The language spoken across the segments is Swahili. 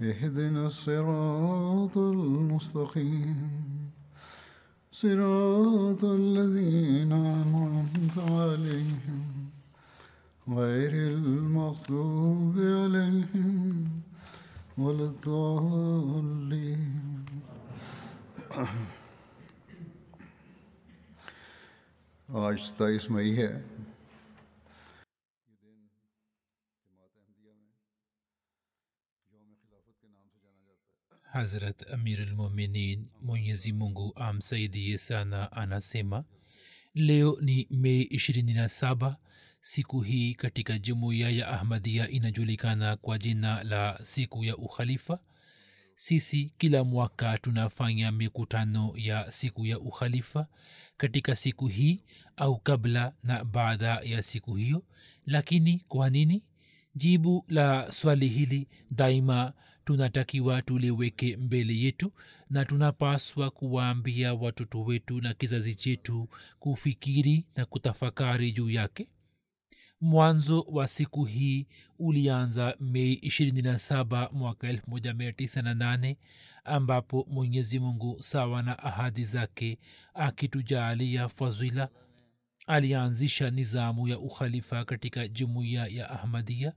اهدنا الصراط المستقيم. صراط الذين أنعمت عليهم غير المغضوب عليهم ولا الضالين. آج 27 مئی ہے Hazrat Amir al-Muminin Mwenyezi Mungu amsaidie sana anasema leo ni Mei 27 siku hii katika jumuiya ya Ahmadia inajulikana kwa jina la siku ya ukhalifa. Sisi kila mwaka tunafanya mikutano ya siku ya ukhalifa katika siku hii au kabla na baada ya siku hiyo. Lakini kwa nini? Jibu la swali hili daima tunatakiwa tuliweke mbele yetu na tunapaswa kuwaambia watoto wetu na kizazi chetu kufikiri na kutafakari juu yake. Mwanzo wa siku hii ulianza mei 27 mwaka 1998 ambapo mwenyezi mungu sawa na ahadi zake akitujaalia fadhila alianzisha nizamu ya ukhalifa katika jumuiya ya ahmadia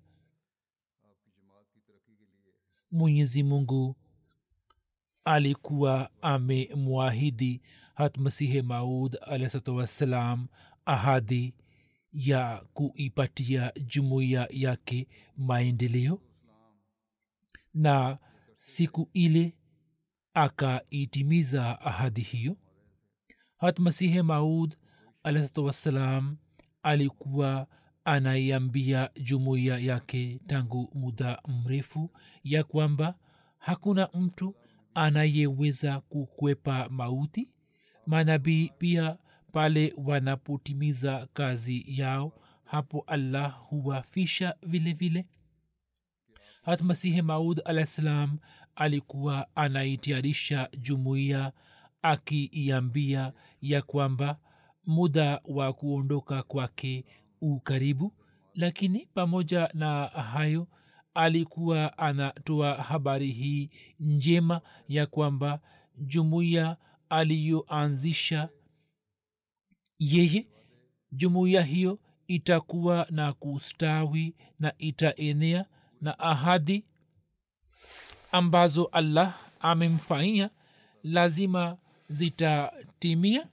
mwenyezi mungu alikuwa amemwahidi hatmasihe maud alahsatu wassalam ahadi ya kuipatia jumuiya yake maendeleo. Na siku ile akaitimiza ahadi hiyo. Hatmasihe maud alahsatu wassalam alikuwa anaiambia jumuiya yake tangu muda mrefu ya kwamba hakuna mtu anayeweza kukwepa mauti. Manabii pia pale wanapotimiza kazi yao hapo allah huwafisha vile vile. Hatmasihi maud alah ssalam alikuwa anaitayarisha jumuiya akiiambia ya kwamba muda wa kuondoka kwake ukaribu lakini pamoja na hayo alikuwa anatoa habari hii njema ya kwamba jumuiya aliyoanzisha yeye jumuiya hiyo itakuwa na kustawi na itaenea na ahadi ambazo allah amemfanyia lazima zitatimia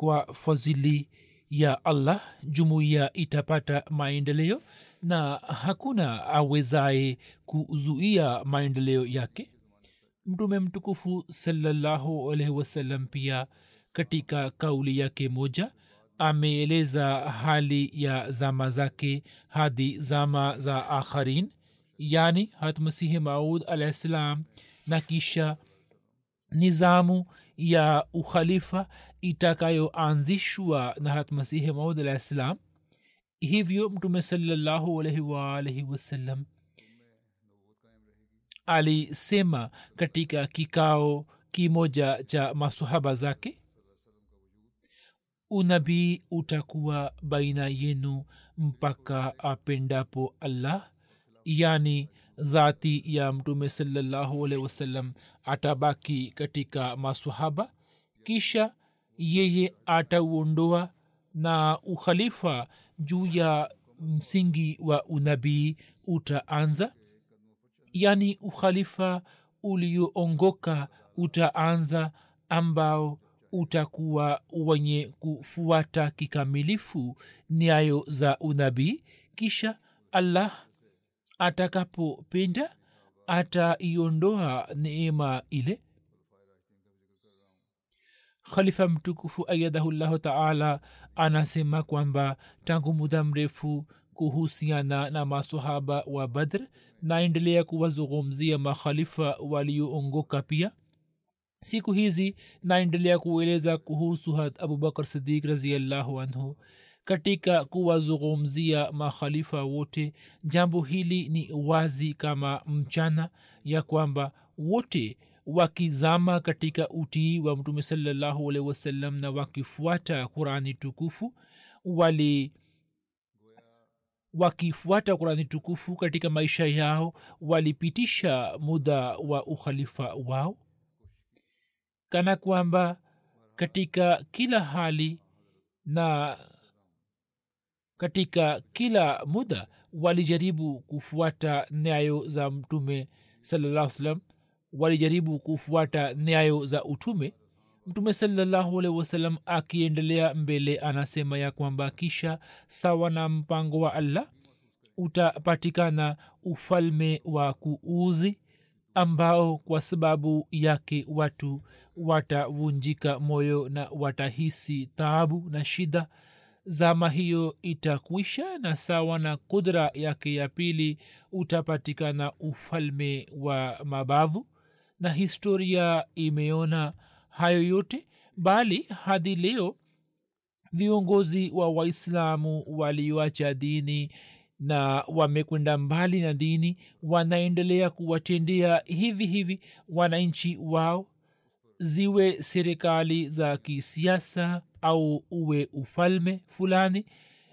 kwa fadhili ya allah jumuiya itapata maendeleo na hakuna awezaye kuzuia maendeleo yake. Mtume mtukufu salallahu alaihi wasallam pia katika kauli yake moja ameeleza hali ya zama zake hadi zama za akharin yani hatmasihi maud alahi ssalam na kisha nizamu ya ukhalifa itakayoanzishwa na hatmasihi maud alah ssalam hivyo mtume salallahu alaihi waalaihi wasallam alisema katika kikao kimoja cha masohaba zake unabii utakuwa baina yenu mpaka apendapo allah yani dhati ya mtume salallahu alaihi wasallam atabaki katika masohaba kisha yeye atauondoa na ukhalifa juu ya msingi wa unabii utaanza. Yani ukhalifa ulioongoka utaanza ambao utakuwa wenye kufuata kikamilifu nyayo za unabii. Kisha allah atakapopenda ataiondoa neema ile khalifa mtukufu ayadahullahu taala anasema kwamba tangu muda mrefu kuhusiana na masahaba wa badr naendelea kuwazungumzia makhalifa walioongoka pia. Siku hizi naendelea kueleza kuhusu hat abubakar sidik raziallahu anhu katika kuwazungumzia makhalifa wote. Jambo hili ni wazi kama mchana ya kwamba wote wakizama katika utii wa mtume salallahu alehi wasallam na wakifuata qurani tukufu wali wakifuata qurani tukufu katika maisha yao walipitisha muda wa ukhalifa wao. Kana kwamba katika kila hali na katika kila muda walijaribu kufuata nyayo za mtume salallah salam walijaribu kufuata nyayo za utume mtume salallahu wasalam akiendelea mbele anasema ya kwamba kisha sawa na mpango wa allah utapatikana ufalme wa kuuzi ambao kwa sababu yake watu watavunjika moyo na watahisi taabu na shida. Zama hiyo itakwisha na sawa na kudra yake ya pili utapatikana ufalme wa mabavu na historia imeona hayo yote bali hadi leo viongozi wa waislamu walioacha dini na wamekwenda mbali na dini wanaendelea kuwatendea hivi hivi wananchi wao ziwe serikali za kisiasa au uwe ufalme fulani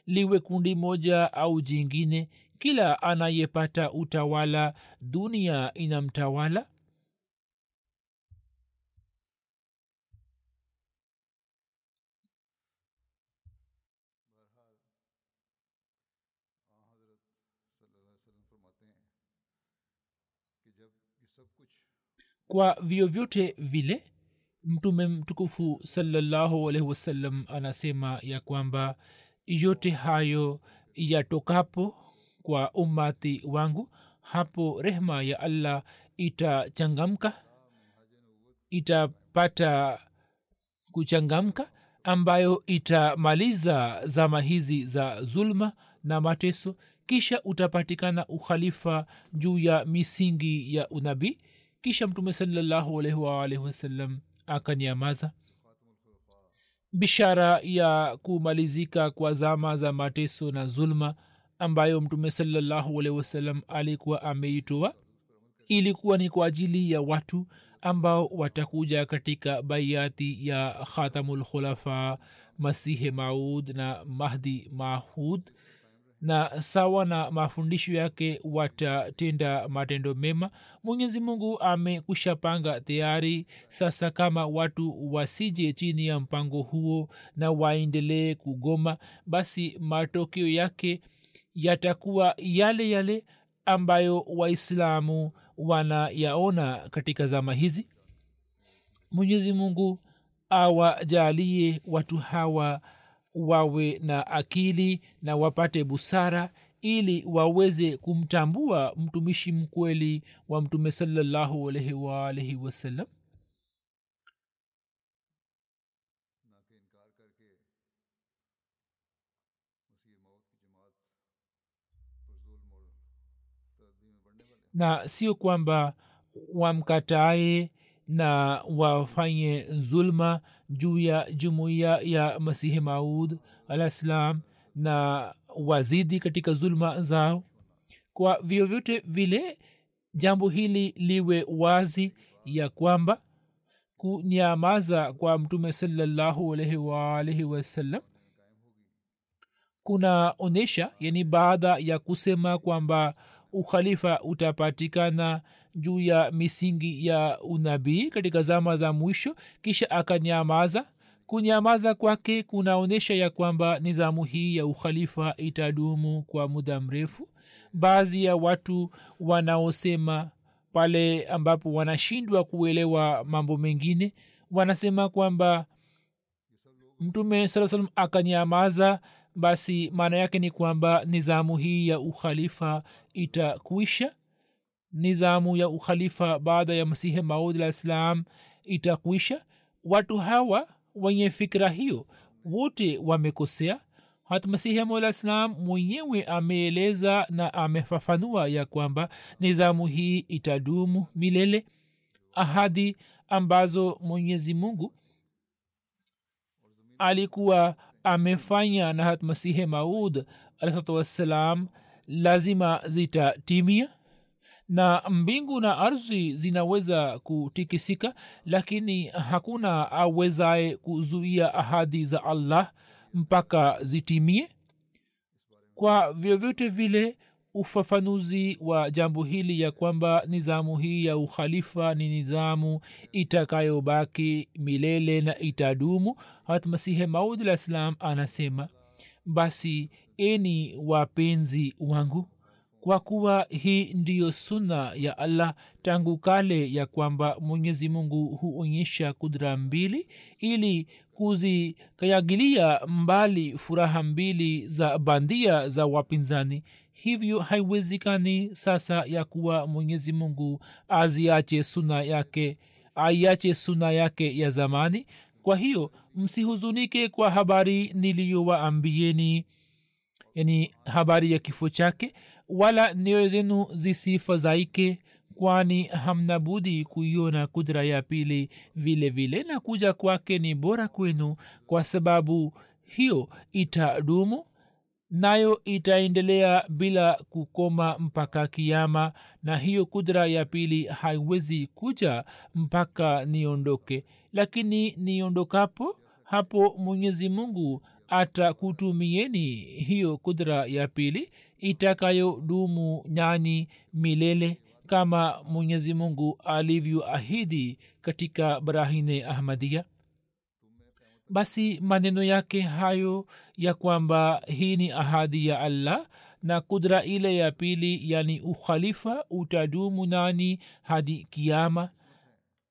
liwe kundi moja au jingine kila anayepata utawala dunia inamtawala kwa vyovyote vile mtume mtukufu salallahu alaihi wasallam anasema ya kwamba yote hayo yatokapo kwa umati wangu hapo rehma ya allah itachangamka itapata kuchangamka ambayo itamaliza zama hizi za zulma na mateso kisha utapatikana ukhalifa juu ya misingi ya unabii kisha mtume salllahu alaihi waalihi wasallam akanyamaza. Bishara ya kumalizika kwa zama za mateso na zulma ambayo mtume salllahu alaihi wasallam alikuwa ameitoa ilikuwa ni kwa ajili ya watu ambao watakuja katika baiati ya khatamulkhulafa masihe maud na mahdi mahud na sawa na mafundisho yake watatenda matendo mema. Mwenyezi mungu amekwisha panga tayari. Sasa kama watu wasije chini ya mpango huo na waendelee kugoma basi matokeo yake yatakuwa yale yale ambayo waislamu wanayaona katika zama hizi. Mwenyezi mungu awajalie watu hawa wawe na akili na wapate busara ili waweze kumtambua mtumishi mkweli wa mtume salallahu alaihi waalaihi wasallam. Na sio kwamba wamkatae na wafanye zulma juu ya jumuiya ya masihi maud alah ssalam na wazidi katika zulma zao. Kwa vyovyote vile jambo hili liwe wazi ya kwamba kunyamaza kwa mtume salallahu alaihi waalaihi wasallam kunaonyesha yani baada ya kusema kwamba ukhalifa utapatikana juu ya misingi ya unabii katika zama za mwisho kisha akanyamaza. Kunyamaza kwake kunaonyesha ya kwamba nizamu hii ya ukhalifa itadumu kwa muda mrefu. Baadhi ya watu wanaosema pale ambapo wanashindwa kuelewa mambo mengine wanasema kwamba mtume saa salam akanyamaza basi maana yake ni kwamba nizamu hii ya ukhalifa itakuisha nizamu ya ukhalifa baada ya masihi maud itakwisha watu hawa wenye fikira hiyo wote wamekosea. Hata masihi mwenyewe ameeleza na amefafanua ya kwamba nizamu hii itadumu milele. Ahadi ambazo mwenyezi mungu alikuwa amefanya na hat masihi maud alahsatu wassalam lazima zitatimia na mbingu na ardhi zinaweza kutikisika lakini hakuna awezaye kuzuia ahadi za allah mpaka zitimie. Kwa vyovyote vile ufafanuzi wa jambo hili ya kwamba nizamu hii ya ukhalifa ni nizamu itakayobaki milele na itadumu hatmasihe maud alah ssalam anasema basi eni wapenzi wangu kwa kuwa hii ndiyo sunna ya allah tangu kale ya kwamba mwenyezi mungu huonyesha kudra mbili ili kuzikayagilia mbali furaha mbili za bandia za wapinzani. Hivyo haiwezekani sasa ya kuwa mwenyezi mungu aziache suna yake aiache suna yake ya zamani. Kwa hiyo msihuzunike kwa habari niliyowaambieni yani habari ya kifo chake wala nioyo zenu zisifadhaike kwani hamna budi kuiona kudra ya pili. Vile vile na kuja kwake ni bora kwenu kwa sababu hiyo itadumu nayo itaendelea bila kukoma mpaka kiama na hiyo kudra ya pili haiwezi kuja mpaka niondoke. Lakini niondokapo hapo mwenyezi mungu atakutumieni hiyo kudra ya pili itakayodumu nyani milele kama mwenyezi mungu alivyoahidi katika brahine ahmadia. Basi maneno yake hayo ya kwamba hii ni ahadi ya allah na kudra ile ya pili yani ukhalifa utadumu nani hadi kiama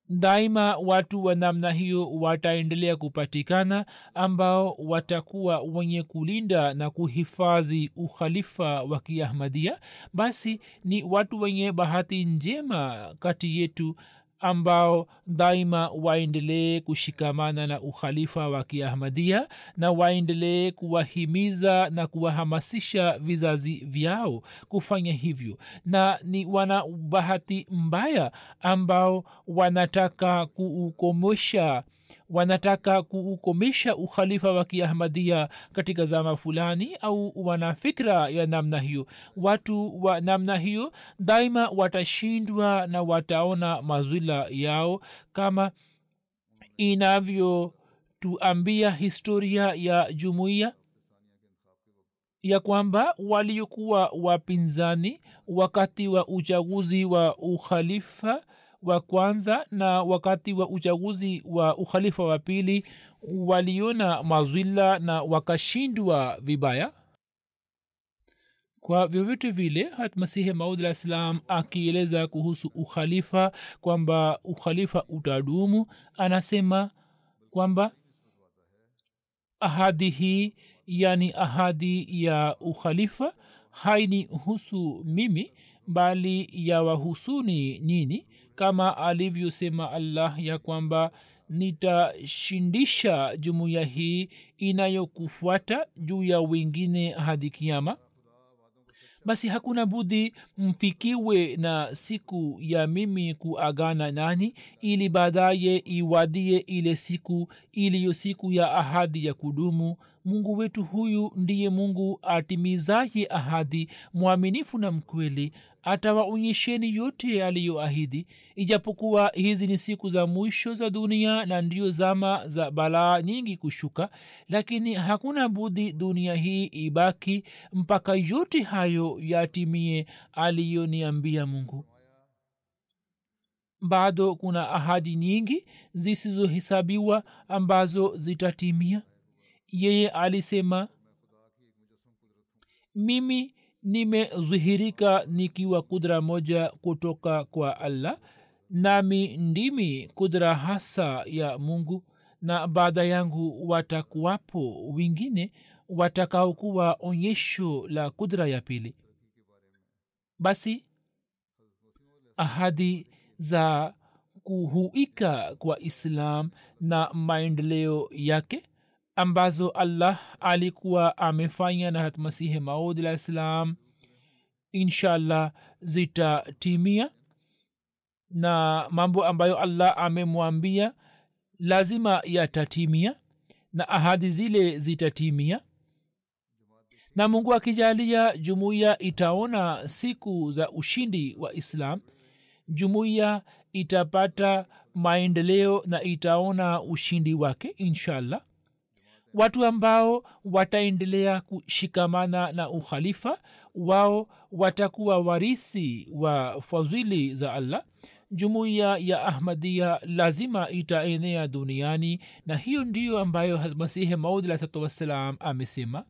daima watu wa namna hiyo wataendelea kupatikana ambao watakuwa wenye kulinda na kuhifadhi ukhalifa wa kiahmadia. Basi ni watu wenye bahati njema kati yetu ambao daima waendelee kushikamana na ukhalifa wa kiahmadia na waendelee kuwahimiza na kuwahamasisha vizazi vyao kufanya hivyo. Na ni wana bahati mbaya ambao wanataka kuukomesha wanataka kuukomesha ukhalifa wa kiahmadia katika zama fulani au wana fikra ya namna hiyo. Watu wa namna hiyo daima watashindwa na wataona mazwila yao kama inavyotuambia historia ya jumuiya ya kwamba waliokuwa wapinzani wakati wa uchaguzi wa ukhalifa wa kwanza na wakati wa uchaguzi wa ukhalifa wa pili waliona mazwila na wakashindwa vibaya. Kwa vyovyote vile hatmasihi maud alah ssalam akieleza kuhusu ukhalifa kwamba ukhalifa utadumu anasema kwamba ahadi hii yani ahadi ya ukhalifa haini husu mimi bali ya wahusuni nini kama alivyosema allah ya kwamba nitashindisha jumuiya hii inayokufuata juu ya wengine hadi kiama basi hakuna budhi mfikiwe na siku ya mimi kuagana nani ili baadaye iwadie ile siku iliyo siku ya ahadi ya kudumu. Mungu wetu huyu ndiye mungu atimizaye ahadi mwaminifu na mkweli atawaonyesheni yote aliyoahidi ijapokuwa hizi ni siku za mwisho za dunia na ndio zama za balaa nyingi kushuka lakini hakuna budi dunia hii ibaki mpaka yote hayo yatimie aliyoniambia mungu. Bado kuna ahadi nyingi zisizohesabiwa ambazo zitatimia. Yeye alisema mimi nimedhihirika nikiwa kudra moja kutoka kwa allah nami ndimi kudra hasa ya mungu na baada yangu watakuwapo wengine watakaokuwa onyesho la kudra ya pili. Basi ahadi za kuhuika kwa islam na maendeleo yake ambazo allah alikuwa amefanya na hatmasihi maud alah ssalam inshallah zitatimia. Na mambo ambayo allah amemwambia lazima yatatimia na ahadi zile zitatimia. Na mungu akijalia jumuiya itaona siku za ushindi wa islam. Jumuiya itapata maendeleo na itaona ushindi wake inshallah watu ambao wataendelea kushikamana na ukhalifa wao watakuwa warithi wa fadhili za allah. Jumuiya ya ahmadia lazima itaenea duniani na hiyo ndiyo ambayo masihi maudi alahsatu wassalam amesema.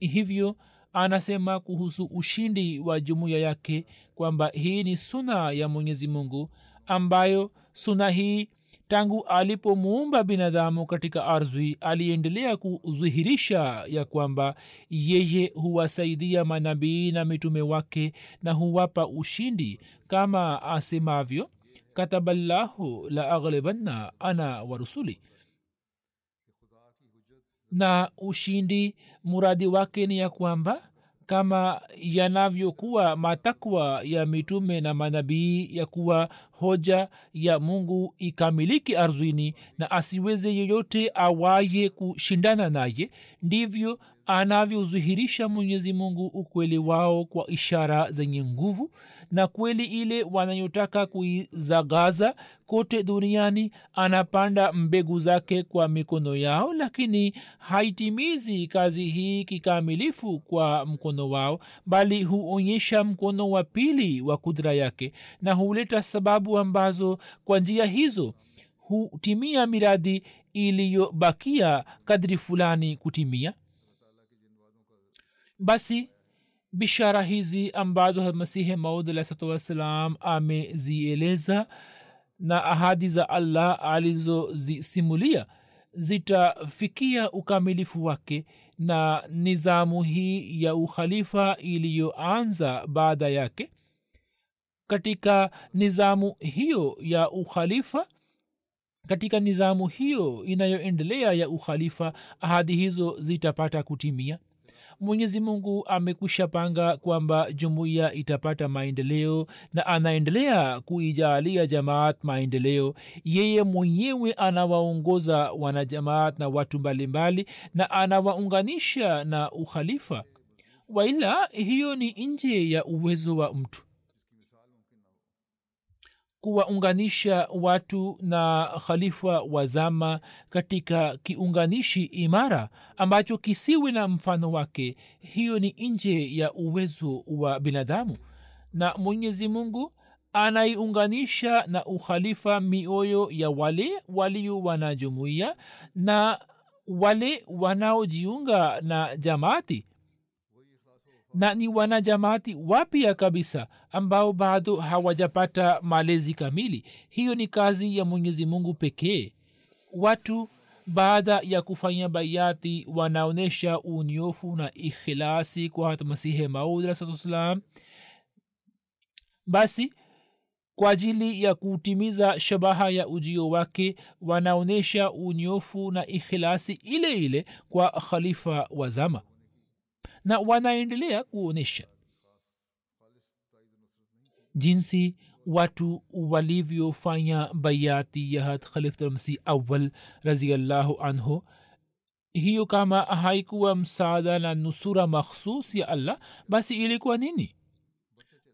Hivyo anasema kuhusu ushindi wa jumuiya yake kwamba hii ni suna ya mwenyezi mungu ambayo suna hii tangu alipomuumba binadamu katika ardhi aliendelea kudhihirisha ya kwamba yeye huwasaidia manabii na mitume wake na huwapa ushindi kama asemavyo kataballahu la aghlibanna ana wa rusuli. Na ushindi muradi wake ni ya kwamba kama yanavyokuwa matakwa ya mitume na manabii ya kuwa hoja ya mungu ikamiliki ardhini na asiweze yeyote awaye kushindana naye ndivyo anavyodhihirisha mwenyezi mungu ukweli wao kwa ishara zenye nguvu na kweli ile wanayotaka kuizagaza kote duniani anapanda mbegu zake kwa mikono yao lakini haitimizi kazi hii kikamilifu kwa mkono wao bali huonyesha mkono wa pili wa kudra yake na huleta sababu ambazo kwa njia hizo hutimia miradi iliyobakia kadri fulani kutimia basi bishara hizi ambazo masihi maud alahsatu wassalam amezieleza na ahadi za allah alizozisimulia zitafikia ukamilifu wake na nizamu hii ya ukhalifa iliyoanza baada yake. Katika nizamu hiyo ya ukhalifa katika nizamu hiyo inayoendelea ya ukhalifa ahadi hizo zitapata kutimia mwenyezi mungu amekwisha panga kwamba jumuiya itapata maendeleo na anaendelea kuijaalia jamaat maendeleo. Yeye mwenyewe anawaongoza wanajamaat na watu mbalimbali na anawaunganisha na ukhalifa. Waila hiyo ni nje ya uwezo wa mtu kuwaunganisha watu na khalifa wa zama katika kiunganishi imara ambacho kisiwe na mfano wake. Hiyo ni nje ya uwezo wa binadamu. Na mwenyezi mungu anaiunganisha na ukhalifa mioyo ya wale walio wanajumuia na wale wanaojiunga na jamaati na ni wanajamaati wapya kabisa ambao bado hawajapata malezi kamili. Hiyo ni kazi ya mwenyezi mungu pekee. Watu baada ya kufanya baiati wanaonyesha unyofu na ikhilasi kwa masihi maud basi kwa ajili ya kutimiza shabaha ya ujio wake wanaonyesha unyofu na ikhilasi ile ile kwa khalifa wa zama na wanaendelea kuonyesha jinsi watu walivyofanya bayati ya khalifmsi awal raziallahu anhu. Hiyo kama haikuwa msaada na nusura makhsus ya allah basi ilikuwa nini?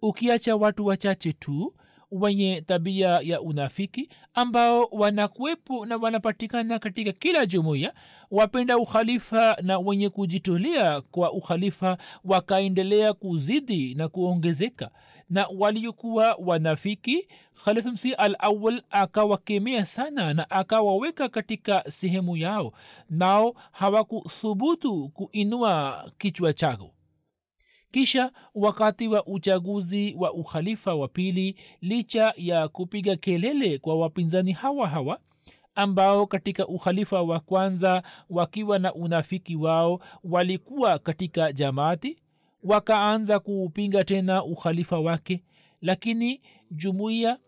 Ukiacha watu wachache tu wenye tabia ya unafiki ambao wanakuwepo na wanapatikana katika kila jumuiya wapenda ukhalifa na wenye kujitolea kwa ukhalifa wakaendelea kuzidi na kuongezeka. Na waliokuwa wanafiki khalifmsi al awal akawakemea sana na akawaweka katika sehemu yao. Nao hawakuthubutu kuinua kichwa chao kisha wakati wa uchaguzi wa ukhalifa wa pili licha ya kupiga kelele kwa wapinzani hawa hawa ambao katika ukhalifa wa kwanza wakiwa na unafiki wao walikuwa katika jamaati wakaanza kuupinga tena ukhalifa wake. Lakini jumuiya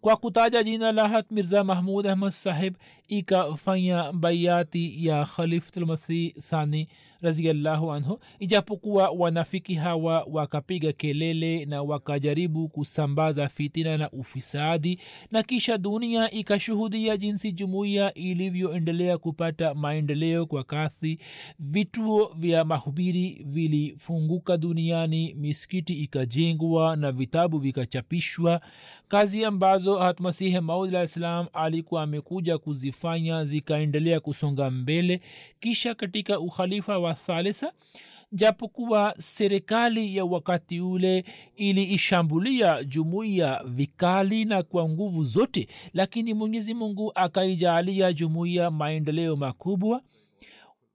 kwa kutaja jina la hat mirza mahmud ahmad sahib ikafanya baiati ya khalifulmasih thani raziallahu anhu ijapokuwa wanafiki hawa wakapiga kelele na wakajaribu kusambaza fitina na ufisadi na kisha dunia ikashuhudia jinsi jumuiya ilivyoendelea kupata maendeleo kwa kasi vituo vya mahubiri vilifunguka duniani misikiti ikajengwa na vitabu vikachapishwa. Kazi ambazo hatmasihi maud alah salam alikuwa amekuja kuzifanya zikaendelea kusonga mbele kisha katika ukhalifa wa thalitha japokuwa serikali ya wakati ule iliishambulia jumuiya vikali na kwa nguvu zote lakini mwenyezi mungu akaijaalia jumuiya maendeleo makubwa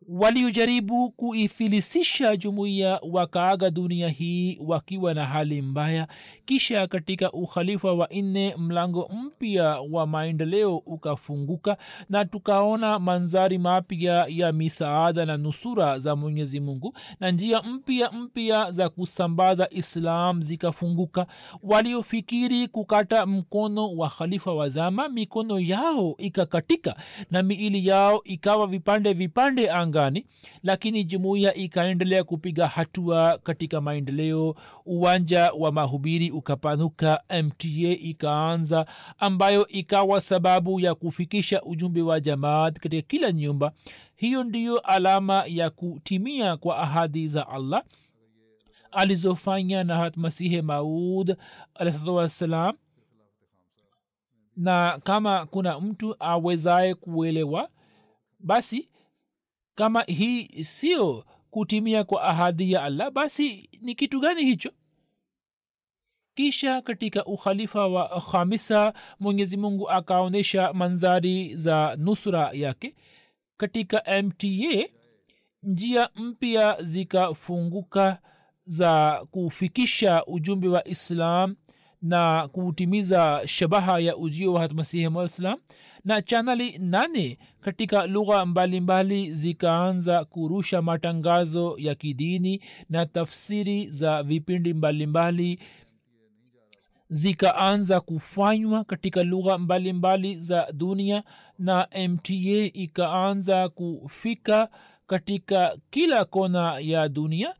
waliojaribu kuifilisisha jumuiya wakaaga dunia hii wakiwa na hali mbaya. Kisha katika ukhalifa wa nne mlango mpya wa maendeleo ukafunguka na tukaona manzari mapya ya misaada na nusura za mwenyezi mungu na njia mpya mpya za kusambaza islam zikafunguka. Waliofikiri kukata mkono wa khalifa wa zama mikono yao ikakatika na miili yao ikawa vipande vipande angani lakini jumuiya ikaendelea kupiga hatua katika maendeleo. Uwanja wa mahubiri ukapanuka mta ikaanza ambayo ikawa sababu ya kufikisha ujumbe wa jamaat katika kila nyumba. Hiyo ndiyo alama ya kutimia kwa ahadi za allah alizofanya nahat masihe maud alahsatu wassalam. Na kama kuna mtu awezaye kuelewa basi kama hii sio kutimia kwa ahadi ya allah basi ni kitu gani hicho? Kisha katika ukhalifa wa khamisa mwenyezi mungu akaonyesha manzari za nusra yake. Katika mta njia mpya zikafunguka za kufikisha ujumbe wa islam na kutimiza shabaha ya ujio wa hatmasihi malislam na chanali nane katika lugha mbalimbali zikaanza kurusha matangazo ya kidini na tafsiri za vipindi mbalimbali zikaanza kufanywa katika lugha mbalimbali za dunia na mta ikaanza kufika katika kila kona ya dunia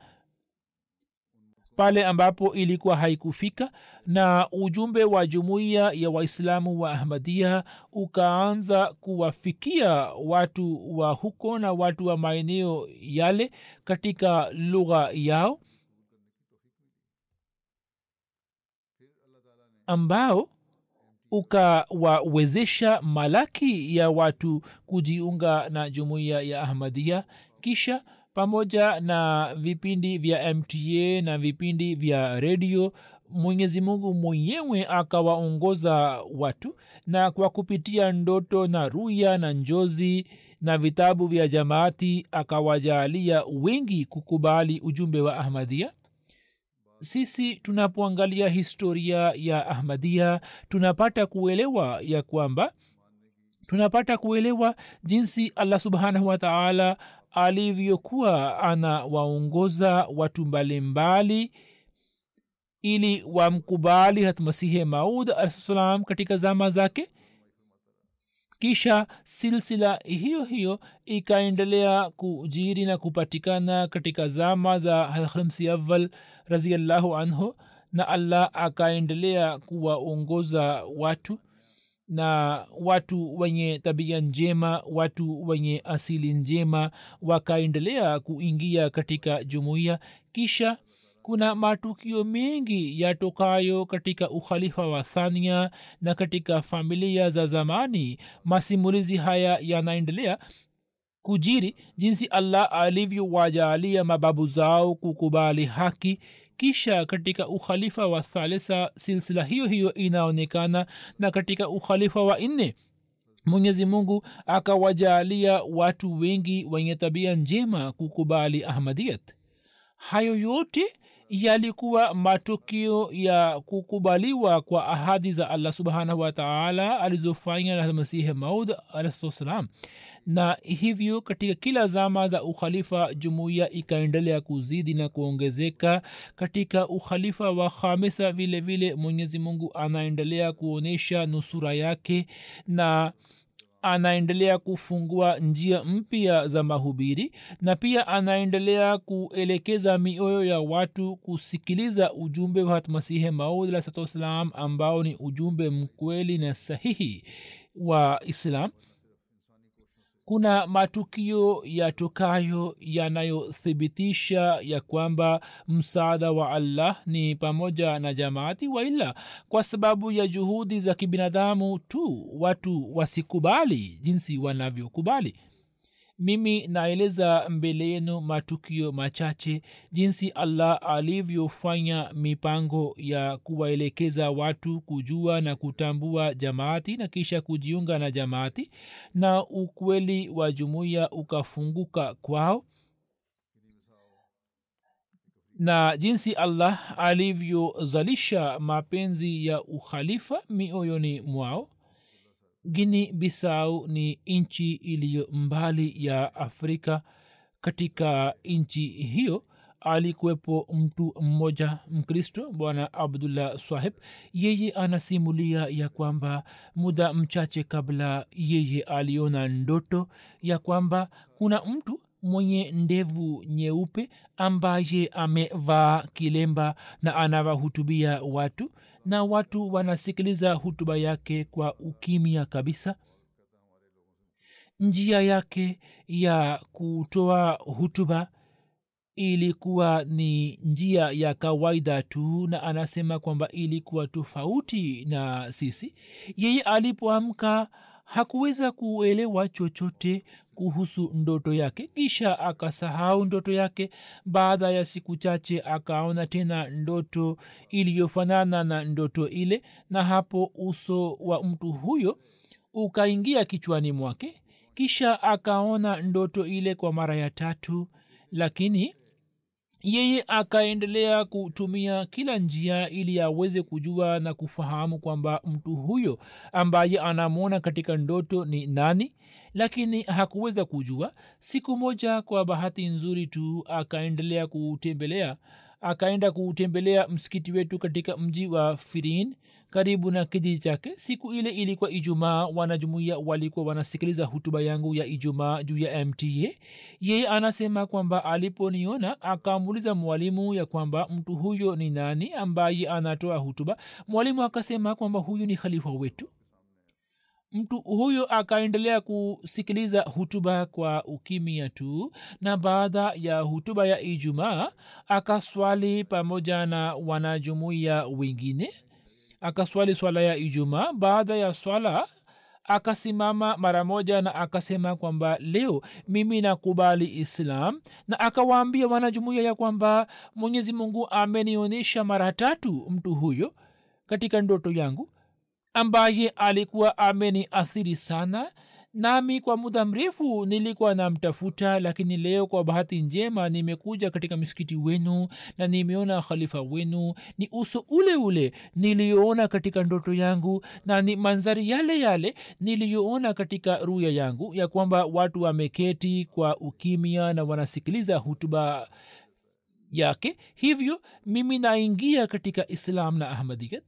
pale ambapo ilikuwa haikufika na ujumbe wa jumuiya ya waislamu wa ahmadia ukaanza kuwafikia watu wa huko na watu wa maeneo yale katika lugha yao ambao ukawawezesha malaki ya watu kujiunga na jumuiya ya ahmadia kisha pamoja na vipindi vya mta na vipindi vya redio mwenyezi mungu mwenyewe akawaongoza watu na kwa kupitia ndoto na ruya na njozi na vitabu vya jamaati akawajaalia wengi kukubali ujumbe wa ahmadia sisi tunapoangalia historia ya ahmadia tunapata kuelewa ya kwamba tunapata kuelewa jinsi allah subhanahu wataala alivyokuwa anawaongoza watu mbalimbali ili wamkubali hatmasihi maud alsalam katika zama zake. Kisha silsila hiyo hiyo ikaendelea kujiri na kupatikana katika zama za halkhamsi awal raziallahu anhu na allah akaendelea kuwaongoza watu na watu wenye tabia njema watu wenye asili njema wakaendelea kuingia katika jumuiya. Kisha kuna matukio mengi yatokayo katika ukhalifa wa thania na katika familia za zamani. Masimulizi haya yanaendelea kujiri jinsi allah alivyowajaalia mababu zao kukubali haki kisha katika ukhalifa wa thalitha silsila hiyo hiyo inaonekana na katika ukhalifa wa nne mwenyezi mungu akawajaalia watu wengi wenye tabia njema kukubali ahmadiyat. Hayo yote yalikuwa matukio ya kukubaliwa kwa ahadi za allah subhanahu wataala alizofanya na masihi maud alahsalam na hivyo katika kila zama za ukhalifa jumuiya ikaendelea kuzidi na kuongezeka katika ukhalifa wa khamisa. Vile vile mwenyezi mungu anaendelea kuonyesha nusura yake na anaendelea kufungua njia mpya za mahubiri na pia anaendelea kuelekeza mioyo ya watu kusikiliza ujumbe wa hatmasihe maudlasatu wassalam ambao ni ujumbe mkweli na sahihi wa islam kuna matukio yatokayo yanayothibitisha ya kwamba msaada wa allah ni pamoja na jamaati waila kwa sababu ya juhudi za kibinadamu tu watu wasikubali jinsi wanavyokubali mimi naeleza mbele yenu matukio machache jinsi allah alivyofanya mipango ya kuwaelekeza watu kujua na kutambua jamaati na kisha kujiunga na jamaati na ukweli wa jumuiya ukafunguka kwao na jinsi allah alivyozalisha mapenzi ya ukhalifa mioyoni mwao gini bisau ni nchi iliyo mbali ya afrika. Katika nchi hiyo alikuwepo mtu mmoja mkristo bwana abdullah swahib yeye anasimulia ya kwamba muda mchache kabla yeye aliona ndoto ya kwamba kuna mtu mwenye ndevu nyeupe ambaye amevaa kilemba na anawahutubia watu na watu wanasikiliza hutuba yake kwa ukimya kabisa. Njia yake ya kutoa hutuba ilikuwa ni njia ya kawaida tu na anasema kwamba ilikuwa tofauti na sisi. Yeye alipoamka hakuweza kuelewa chochote kuhusu ndoto yake. Kisha akasahau ndoto yake. Baada ya siku chache akaona tena ndoto iliyofanana na ndoto ile na hapo uso wa mtu huyo ukaingia kichwani mwake. Kisha akaona ndoto ile kwa mara ya tatu lakini yeye akaendelea kutumia kila njia ili aweze kujua na kufahamu kwamba mtu huyo ambaye anamwona katika ndoto ni nani lakini hakuweza kujua. Siku moja kwa bahati nzuri tu akaendelea kutembelea akaenda kuutembelea msikiti wetu katika mji wa firin karibu na kijiji chake. Siku ile ilikuwa ijumaa wanajumuia walikuwa wanasikiliza hutuba yangu ya ijumaa juu ya mta yeye anasema kwamba aliponiona akamuuliza mwalimu ya kwamba mtu huyo ni nani ambaye anatoa hutuba? Mwalimu akasema kwamba huyu ni khalifa wetu mtu huyo akaendelea kusikiliza hutuba kwa ukimya tu na baada ya hutuba ya ijumaa akaswali pamoja na wanajumuiya wengine. Akaswali swala ya ijumaa. Baada ya swala akasimama mara moja na akasema kwamba leo mimi nakubali islam. Na akawaambia wanajumuiya ya kwamba mwenyezi mungu amenionyesha mara tatu mtu huyo katika ndoto yangu ambaye alikuwa ameniathiri sana nami kwa muda mrefu nilikuwa namtafuta lakini leo kwa bahati njema nimekuja katika misikiti wenu na nimeona khalifa wenu. Ni uso ule ule niliyoona katika ndoto yangu na ni manzari yale yale niliyoona katika ruya yangu ya kwamba watu wameketi kwa ukimya na wanasikiliza hutuba yake. Hivyo mimi naingia katika islam na ahmadiyat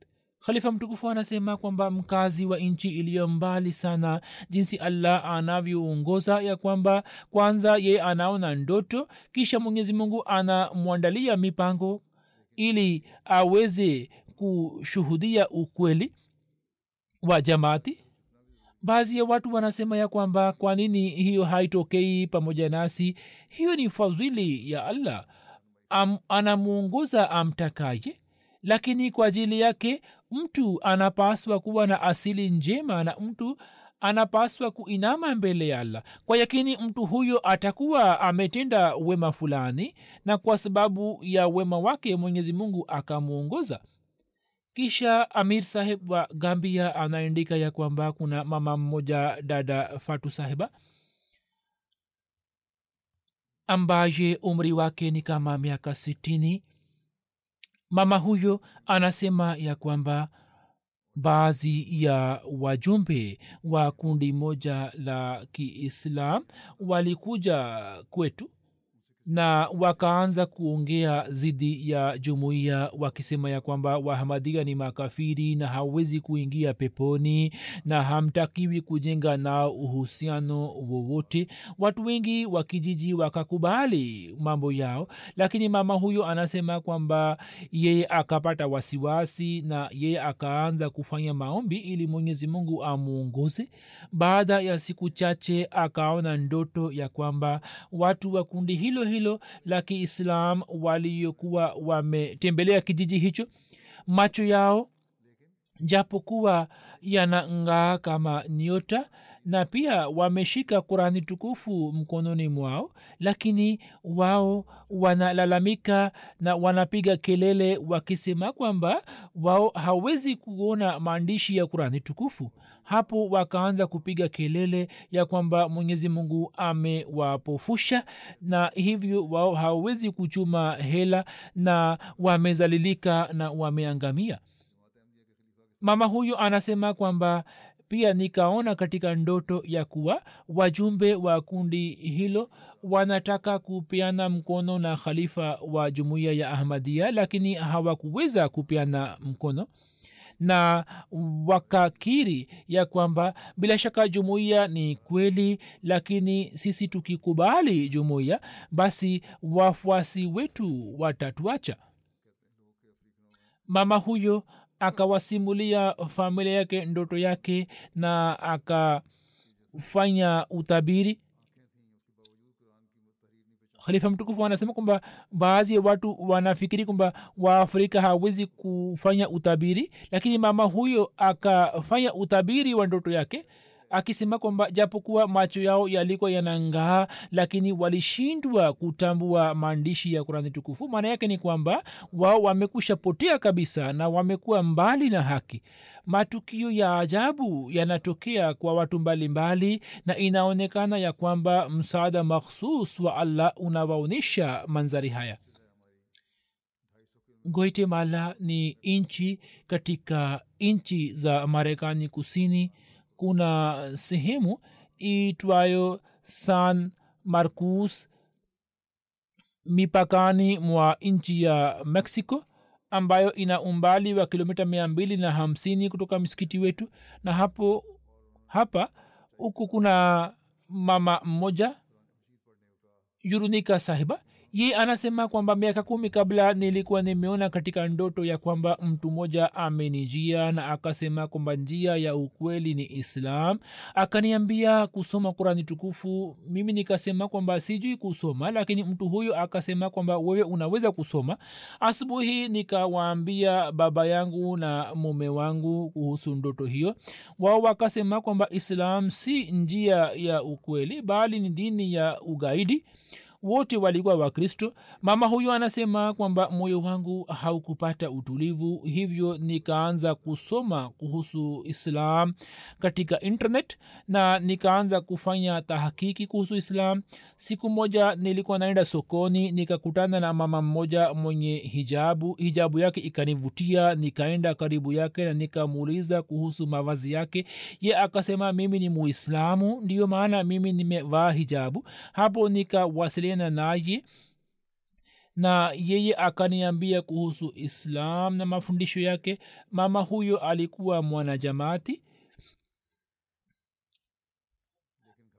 khalifa mtukufu anasema kwamba mkazi wa nchi iliyo mbali sana jinsi allah anavyoongoza ya kwamba kwanza yeye anaona ndoto kisha mwenyezi mungu anamwandalia mipango ili aweze kushuhudia ukweli wa jamaati. Baadhi ya watu wanasema ya kwamba kwa nini hiyo haitokei pamoja nasi? Hiyo ni fadhili ya allah. Am, anamwongoza amtakaye lakini kwa ajili yake mtu anapaswa kuwa na asili njema na mtu anapaswa kuinama mbele ya allah. Kwa yakini mtu huyo atakuwa ametenda wema fulani na kwa sababu ya wema wake mwenyezi mungu akamwongoza kisha amir saheb wa gambia anaandika ya kwamba kuna mama mmoja dada fatu sahiba ambaye umri wake ni kama miaka sitini mama huyo anasema ya kwamba baadhi ya wajumbe wa kundi moja la kiislam walikuja kwetu na wakaanza kuongea zidi ya jumuiya wakisema ya kwamba wahamadia ni makafiri na hawezi kuingia peponi na hamtakiwi kujenga nao uhusiano wowote. Watu wengi wa kijiji wakakubali mambo yao lakini mama huyo anasema kwamba yeye akapata wasiwasi na yeye akaanza kufanya maombi ili mwenyezi mungu amuongoze. Baada ya siku chache akaona ndoto ya kwamba watu wa kundi hilo hilo la kiislam waliokuwa wametembelea kijiji hicho. Macho yao japokuwa yanang'aa kama nyota na pia wameshika kurani tukufu mkononi mwao lakini wao wanalalamika na wanapiga kelele wakisema kwamba wao hawezi kuona maandishi ya kurani tukufu hapo wakaanza kupiga kelele ya kwamba mwenyezi mungu amewapofusha na hivyo wao hawawezi kuchuma hela na wamezalilika na wameangamia. Mama huyo anasema kwamba pia nikaona katika ndoto ya kuwa wajumbe wa kundi hilo wanataka kupeana mkono na khalifa wa jumuiya ya ahmadia lakini hawakuweza kupeana mkono na wakakiri ya kwamba bila shaka jumuiya ni kweli lakini sisi tukikubali jumuiya basi wafuasi wetu watatuacha. Mama huyo akawasimulia familia yake ndoto yake na akafanya utabiri khalifa mtukufu anasema kwamba baadhi ya watu wanafikiri kwamba waafrika hawezi kufanya utabiri lakini mama huyo akafanya utabiri wa ndoto yake akisema kwamba japokuwa macho yao yalikuwa yanangaa lakini walishindwa kutambua maandishi ya kurani tukufu maana yake ni kwamba wao wamekusha potea kabisa na wamekuwa mbali na haki. Matukio ya ajabu yanatokea kwa watu mbalimbali mbali, na inaonekana ya kwamba msaada makhsus wa allah unawaonyesha manzari haya. Guatemala ni nchi katika nchi za marekani kusini kuna sehemu itwayo san marcus mipakani mwa nchi ya mexico ambayo ina umbali wa kilomita mia mbili na hamsini kutoka msikiti wetu. Na hapo hapa huku kuna mama mmoja yurunika sahiba ye anasema kwamba miaka kumi kabla nilikuwa nimeona katika ndoto ya kwamba mtu mmoja amenijia na akasema kwamba njia ya ukweli ni islam. Akaniambia kusoma kurani tukufu mimi nikasema kwamba sijui kusoma lakini mtu huyo akasema kwamba wewe unaweza kusoma. Asubuhi nikawaambia baba yangu na mume wangu kuhusu ndoto hiyo. Wao wakasema kwamba islam si njia ya ukweli bali ni dini ya ugaidi wote walikuwa wakristo. Mama huyo anasema kwamba moyo wangu haukupata utulivu hivyo nikaanza kusoma kuhusu islam katika internet na nikaanza kufanya tahakiki kuhusu islam. Siku moja nilikuwa naenda sokoni nikakutana na mama mmoja mwenye hijabu. Hijabu yake ikanivutia nikaenda karibu yake na nikamuuliza kuhusu mavazi yake. Ye akasema mimi ni muislamu ndiyo maana mimi nimevaa hijabu. Hapo nikawasiliana naye na yeye akaniambia kuhusu islam na mafundisho yake. Mama huyo alikuwa mwanajamaati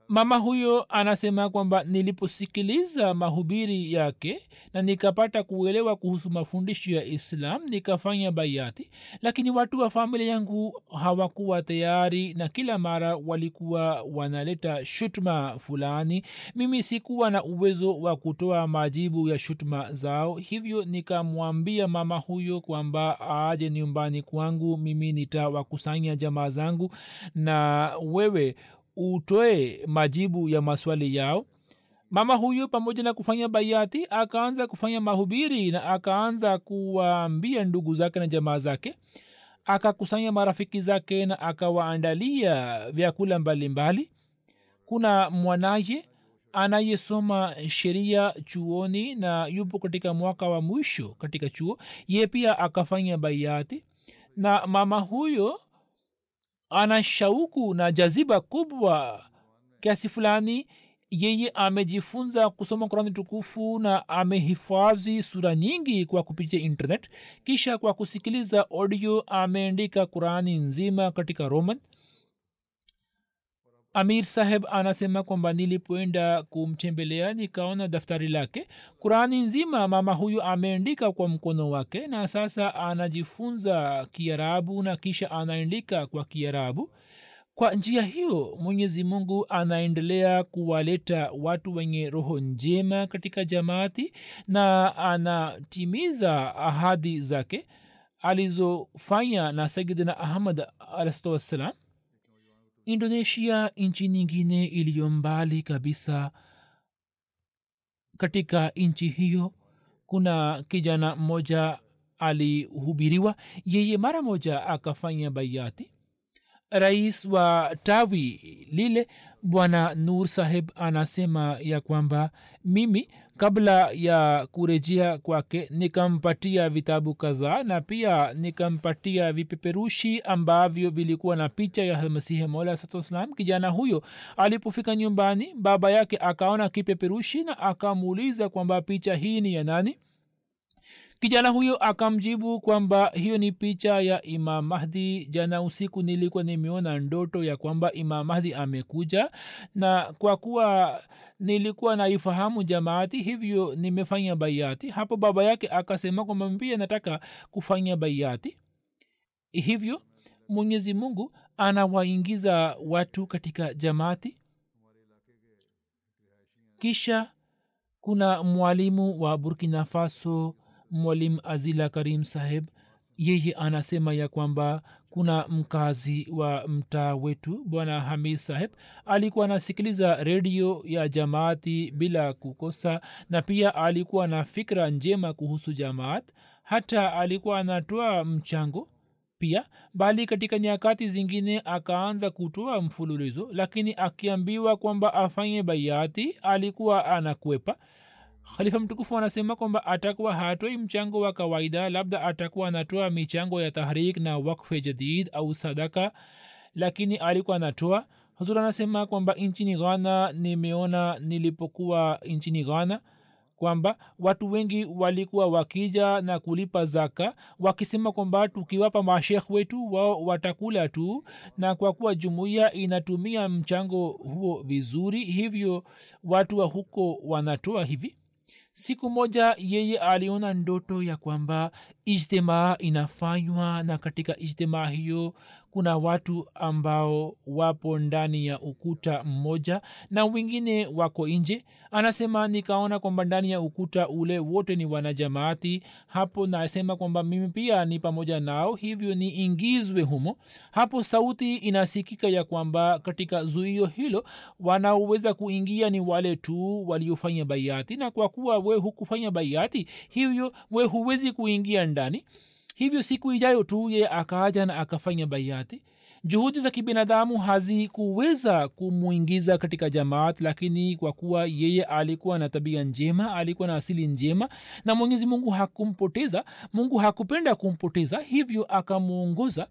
mama huyo anasema kwamba niliposikiliza mahubiri yake na nikapata kuelewa kuhusu mafundisho ya islam nikafanya baiati lakini watu wa familia yangu hawakuwa tayari na kila mara walikuwa wanaleta shutma fulani. Mimi sikuwa na uwezo wa kutoa majibu ya shutma zao hivyo nikamwambia mama huyo kwamba aje nyumbani kwangu mimi nitawakusanya jamaa zangu na wewe utoe majibu ya maswali yao. Mama huyo pamoja na kufanya baiati akaanza kufanya mahubiri na akaanza kuwaambia ndugu zake na jamaa zake. Akakusanya marafiki zake na akawaandalia vyakula mbalimbali. Kuna mwanaye anayesoma sheria chuoni na yupo katika mwaka wa mwisho katika chuo. Ye pia akafanya baiati na mama huyo ana shauku na jaziba kubwa kiasi fulani yeye amejifunza kusoma kurani tukufu na amehifadhi sura nyingi kwa kupitia internet. Kisha kwa kusikiliza audio ameandika kurani nzima katika roman amir saheb anasema kwamba nilipoenda kumtembelea nikaona daftari lake. Kurani nzima mama huyu ameandika kwa mkono wake na sasa anajifunza kiarabu na kisha anaandika kwa kiarabu. Kwa njia hiyo mwenyezi mungu anaendelea kuwaleta watu wenye roho njema katika jamaati na anatimiza ahadi zake alizofanya na sayidina ahmad alahsatu wassalam indonesia nchi nyingine iliyo mbali kabisa. Katika nchi hiyo kuna kijana mmoja alihubiriwa. Yeye mara moja akafanya baiati rais wa tawi lile bwana nur saheb anasema ya kwamba mimi kabla ya kurejea kwake nikampatia vitabu kadhaa na pia nikampatia vipeperushi ambavyo vilikuwa na picha ya masihi mola kijana huyo alipofika nyumbani baba yake akaona kipeperushi na akamuuliza kwamba picha hii ni ya nani kijana huyo akamjibu kwamba hiyo ni picha ya imam mahdi. Jana usiku nilikuwa nimeona ndoto ya kwamba imam mahdi amekuja na kwa kuwa nilikuwa naifahamu jamaati hivyo nimefanya baiati hapo baba yake akasema kwamba pia nataka kufanya baiati hivyo mwenyezi mungu anawaingiza watu katika jamaati. Kisha kuna mwalimu wa burkina faso mwalim azila karim saheb yeye anasema ya kwamba kuna mkazi wa mtaa wetu bwana hamid saheb alikuwa anasikiliza redio ya jamaati bila kukosa na pia alikuwa na fikra njema kuhusu jamaat hata alikuwa anatoa mchango pia bali katika nyakati zingine akaanza kutoa mfululizo lakini akiambiwa kwamba afanye baiati alikuwa anakwepa khalifa mtukufu anasema kwamba atakuwa hatoi mchango wa kawaida labda atakuwa anatoa michango ya tahrik na wakfe jadid au sadaka lakini alikuwa anatoa. Huzur anasema kwamba nchini ghana nimeona nilipokuwa nchini ghana kwamba watu wengi walikuwa wakija na kulipa zaka wakisema kwamba tukiwapa mashekh wetu wao watakula tu na kwa kuwa jumuiya inatumia mchango huo vizuri hivyo watu wa huko wanatoa hivi siku moja yeye aliona ndoto ya kwamba ijtimaa inafanywa na katika ijtimaa hiyo kuna watu ambao wapo ndani ya ukuta mmoja na wengine wako nje. Anasema nikaona kwamba ndani ya ukuta ule wote ni wanajamaati. Hapo nasema kwamba mimi pia ni pamoja nao hivyo niingizwe humo. Hapo sauti inasikika ya kwamba katika zuio hilo wanaoweza kuingia ni wale tu waliofanya baiati na kwa kuwa we hukufanya baiati hivyo we huwezi kuingia ndani. Hivyo siku ijayo tu ye akaaja na akafanya baiati juhudi za kibinadamu hazikuweza kumwingiza katika jamaat lakini kwa kuwa yeye alikuwa na tabia njema alikuwa na asili njema na mwenyezi mungu hakumpoteza mungu hakupenda kumpoteza hivyo akamwongoza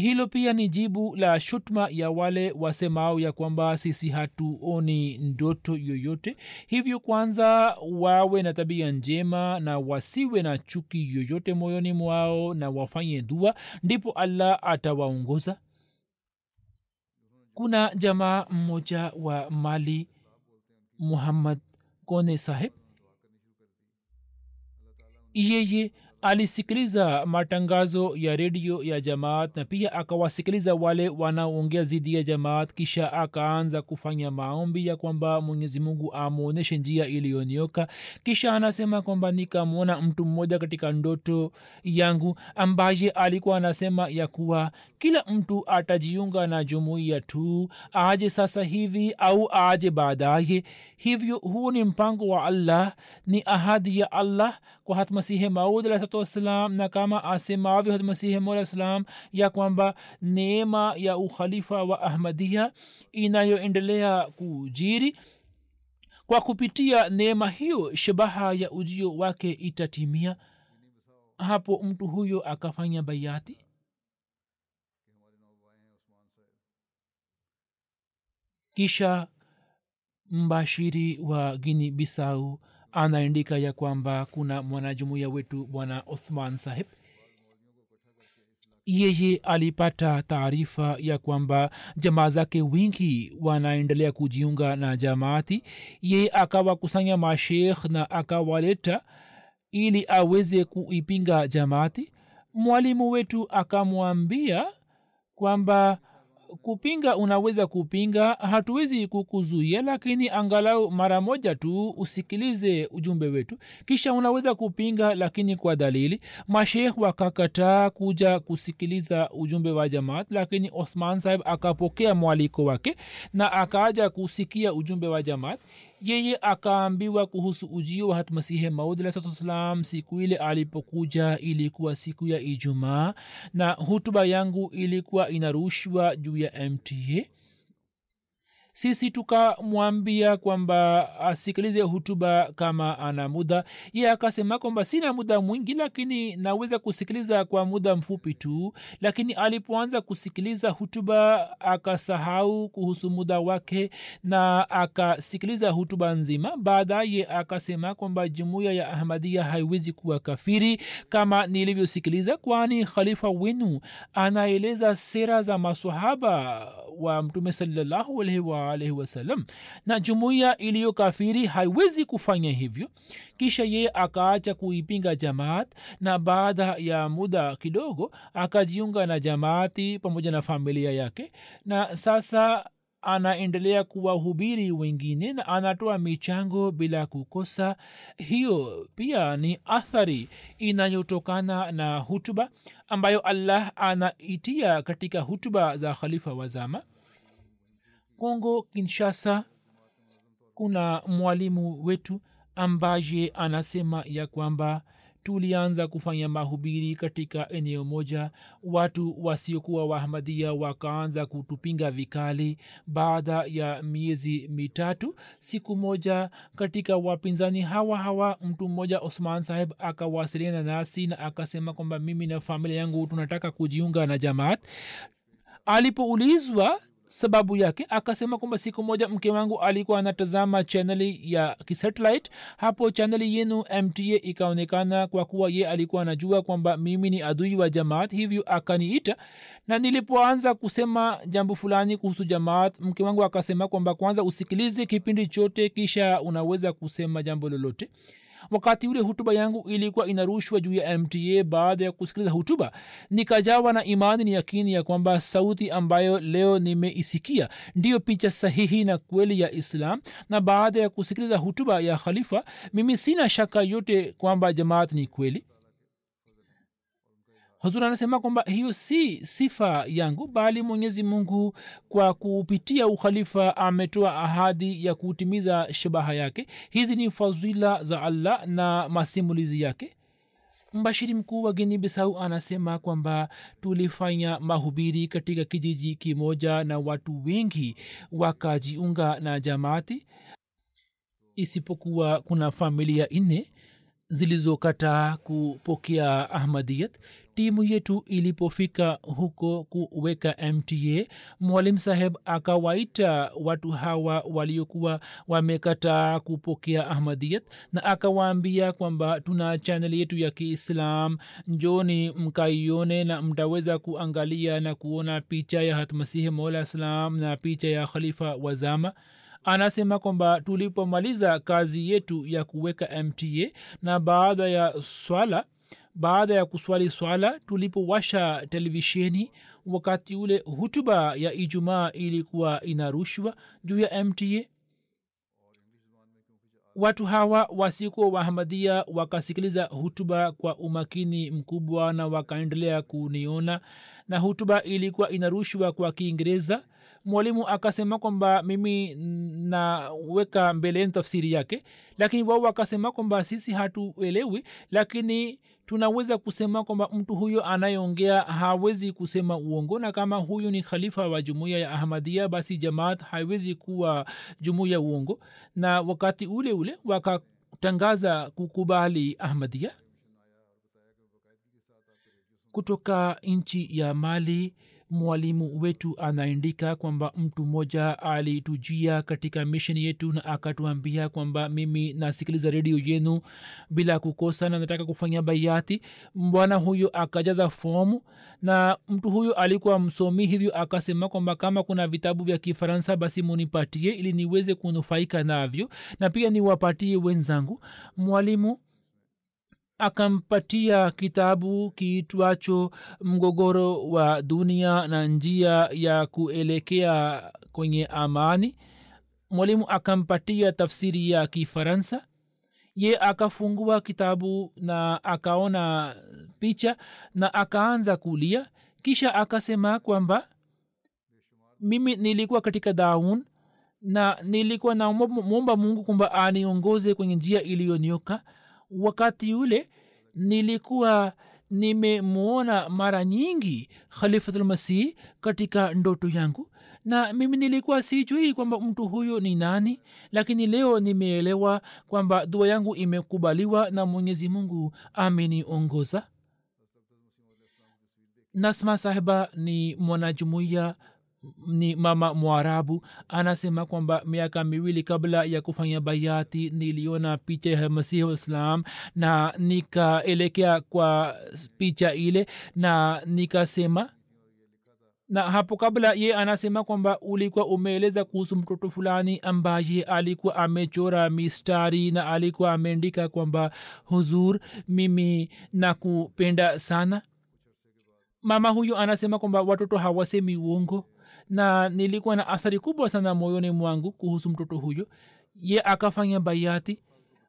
hilo pia ni jibu la shutma ya wale wasemao ya kwamba sisi hatuoni ndoto yoyote. Hivyo kwanza wawe na tabia njema na wasiwe na chuki yoyote moyoni mwao na wafanye dua ndipo allah atawaongoza. Kuna jamaa mmoja wa mali muhammad kone saheb yeye alisikiliza matangazo ya redio ya jamaat na pia akawasikiliza wale wanaoongea zidi ya jamaat kisha akaanza kufanya maombi ya kwamba mwenyezi mungu amwonyeshe njia iliyonioka. Kisha anasema kwamba nikamwona mtu mmoja katika ndoto yangu ambaye alikuwa anasema ya kuwa kila mtu atajiunga na jumuiya tu aje sasa hivi au aje baadaye. Hivyo huu ni mpango wa allah ni ahadi ya allah kwa hatmasihi maud alahsatu wassalam na kama asemavyo hatmasihi maud alah salam ya kwamba neema ya ukhalifa wa ahmadia inayoendelea kujiri kwa kupitia neema hiyo shabaha ya ujio wake itatimia. Hapo mtu huyo akafanya baiati kisha mbashiri wa gini bisau anaandika ya kwamba kuna mwanajumuiya wetu bwana osman sahib. Yeye alipata taarifa ya kwamba jamaa zake wingi wanaendelea kujiunga na jamaati. Yeye akawakusanya mashekh na akawaleta ili aweze kuipinga jamaati. Mwalimu wetu akamwambia kwamba kupinga unaweza kupinga hatuwezi kukuzuia lakini angalau mara moja tu usikilize ujumbe wetu. Kisha unaweza kupinga lakini kwa dalili. Mashekh wakakataa kuja kusikiliza ujumbe wa jamaat lakini othman sahib akapokea mwaliko wake na akaaja kusikia ujumbe wa jamaat yeye akaambiwa kuhusu ujio wa hatmasihe maud alahsalam siku ile alipokuja ilikuwa siku ya ijumaa na hutuba yangu ilikuwa inarushwa juu ya mta sisi tukamwambia kwamba asikilize hutuba kama ana muda. Ye akasema kwamba sina muda mwingi lakini naweza kusikiliza kwa muda mfupi tu. Lakini alipoanza kusikiliza hutuba akasahau kuhusu muda wake na akasikiliza hutuba nzima. Baadaye akasema kwamba jumuiya ya ahmadia haiwezi kuwa kafiri kama nilivyosikiliza kwani khalifa wenu anaeleza sera za masahaba wa mtume salallahu alaihi waalaihi wasallam na jumuiya iliyo kafiri haiwezi kufanya hivyo. Kisha yeye akaacha kuipinga jamaat na baada ya muda kidogo akajiunga na jamaati pamoja na familia yake. Na sasa anaendelea kuwahubiri wengine na anatoa michango bila kukosa. Hiyo pia ni athari inayotokana na hutuba ambayo allah anaitia katika hutuba za khalifa wa zama kongo kinshasa kuna mwalimu wetu ambaye anasema ya kwamba tulianza kufanya mahubiri katika eneo moja. Watu wasiokuwa wahamadia wakaanza kutupinga vikali baada ya miezi mitatu. Siku moja katika wapinzani hawa hawa mtu mmoja osman saheb akawasiliana nasi na akasema kwamba mimi na familia yangu tunataka kujiunga na jamaat. Alipoulizwa sababu yake. Akasema kwamba siku moja mke wangu alikuwa anatazama chaneli ya kisatelit hapo chaneli yenu mta ikaonekana kwa kuwa ye alikuwa anajua kwamba mimi ni adui wa jamaat hivyo akaniita. Na nilipoanza kusema jambo fulani kuhusu jamaat mke wangu akasema kwamba kwanza usikilize kipindi chote kisha unaweza kusema jambo lolote wakati ule hutuba yangu ilikuwa inarushwa juu ya mta baada ya kusikiliza hutuba nikajawa na imani ni yakini ya kwamba sauti ambayo leo nimeisikia ndiyo picha sahihi na kweli ya islam. Na baada ya kusikiliza hutuba ya khalifa mimi sina shaka yote kwamba jamaat ni kweli huzur anasema kwamba hiyo si sifa yangu bali mwenyezi mungu kwa kupitia ukhalifa ametoa ahadi ya kutimiza shabaha yake. Hizi ni fadhila za allah na masimulizi yake. Mbashiri mkuu wa gini bisau anasema kwamba tulifanya mahubiri katika kijiji kimoja na watu wengi wakajiunga na jamaati isipokuwa kuna familia nne zilizokataa kupokea ahmadiyat timu yetu ilipofika huko kuweka mta mwalim saheb akawaita watu hawa waliokuwa wamekataa kupokea ahmadiyat na akawaambia kwamba tuna chanel yetu ya kiislam njoni mkaione na mtaweza kuangalia na kuona picha ya hatmasihi mola salam na picha ya khalifa wazama anasema kwamba tulipomaliza kazi yetu ya kuweka mta na baada ya swala baada ya kuswali swala tulipowasha televisheni wakati ule hutuba ya ijumaa ilikuwa inarushwa juu ya mta watu hawa wasikuwa wahamadia wakasikiliza hutuba kwa umakini mkubwa na wakaendelea kuniona na hutuba ilikuwa inarushwa kwa kiingereza mwalimu akasema kwamba mimi naweka mbele yenu tafsiri yake lakini wao wakasema kwamba sisi hatuelewi lakini tunaweza kusema kwamba mtu huyo anayeongea hawezi kusema uongo na kama huyu ni khalifa wa jumuiya ya ahmadia basi jamaat haiwezi kuwa jumuiya uongo. Na wakati ule ule wakatangaza kukubali ahmadia kutoka nchi ya mali mwalimu wetu anaandika kwamba mtu mmoja alitujia katika misheni yetu na akatuambia kwamba mimi nasikiliza redio yenu bila kukosa na nataka kufanya baiati bwana huyo akajaza fomu na mtu huyo alikuwa msomi hivyo akasema kwamba kama kuna vitabu vya kifaransa basi munipatie ili niweze kunufaika navyo na pia niwapatie wenzangu. Mwalimu akampatia kitabu kiitwacho mgogoro wa dunia na njia ya kuelekea kwenye amani. Mwalimu akampatia tafsiri ya kifaransa. Ye akafungua kitabu na akaona picha na akaanza kulia. Kisha akasema kwamba mimi nilikuwa katika daun na nilikuwa namwomba mungu kwamba aniongoze kwenye njia iliyonyoka wakati ule nilikuwa nimemwona mara nyingi khalifatulmasih katika ndoto yangu. Na mimi nilikuwa sijui kwamba mtu huyo ni nani lakini leo nimeelewa kwamba dua yangu imekubaliwa na mwenyezi mungu. Ameniongoza nasma sahiba ni mwanajumuiya ni mama mwarabu anasema kwamba miaka miwili kabla ya kufanya bayati niliona picha ya masihi waislam na nikaelekea kwa picha ile na nikasema na hapo kabla ye anasema kwamba ulikuwa umeeleza kuhusu mtoto fulani ambaye alikuwa amechora mistari na alikuwa ameandika kwamba huzur mimi nakupenda sana. Mama huyu anasema kwamba watoto hawasemi uongo na nilikuwa na athari kubwa sana moyoni mwangu kuhusu mtoto huyo. Ye akafanya bayati.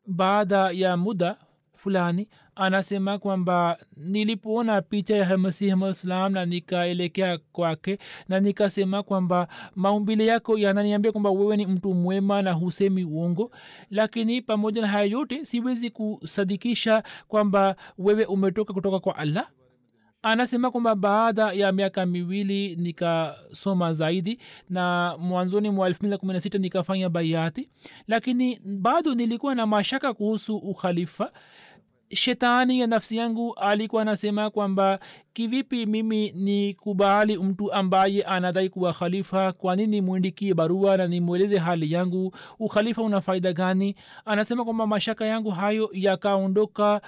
Baada ya muda fulani anasema kwamba nilipoona picha ya masihi malislam na nikaelekea kwake na nikasema kwamba maumbile yako yananiambia kwamba wewe ni mtu mwema na husemi uongo lakini pamoja na haya yote siwezi kusadikisha kwamba wewe umetoka kutoka kwa allah anasema kwamba baada ya miaka miwili nikasoma zaidi na mwanzoni mwa elfu mbili kumi na sita nikafanya baiati lakini bado nilikuwa na mashaka kuhusu ukhalifa. Shetani ya nafsi yangu alikuwa anasema kwamba kivipi mimi ni kubali mtu ambaye anadai kuwa khalifa? Kwa mwindikie barua na nimweleze hali yangu? Ukhalifa una faida gani? Anasema kwamba mashaka yangu hayo yakaondoka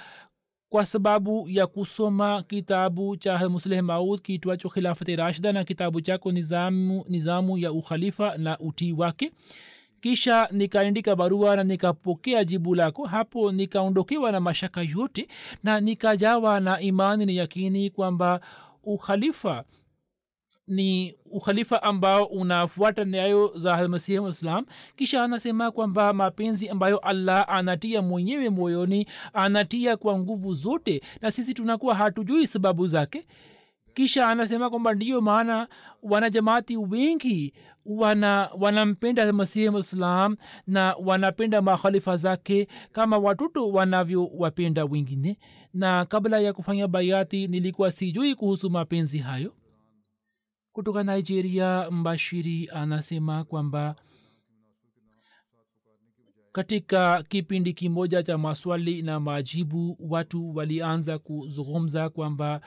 kwa sababu ya kusoma kitabu cha musleh maud kiitwacho khilafati rashida na kitabu chako nizamu, nizamu ya ukhalifa na utii wake. Kisha nikaandika barua na nikapokea jibu lako. Hapo nikaondokewa na mashaka yote na nikajawa na imani na yakini kwamba ukhalifa ni ukhalifa ambao unafuata nyayo za masihi waislam kisha anasema kwamba mapenzi ambayo allah anatia mwenyewe moyoni anatia kwa nguvu zote na sisi tunakuwa hatujui sababu zake. Kisha anasema kwamba ndiyo maana wanajamaati wengi wana wanampenda masihi waislam na wanapenda makhalifa zake kama watoto wanavyowapenda wengine. Na kabla ya kufanya bayati nilikuwa sijui kuhusu mapenzi hayo kutoka nigeria mbashiri anasema kwamba katika kipindi kimoja cha maswali na majibu watu walianza kuzungumza kwamba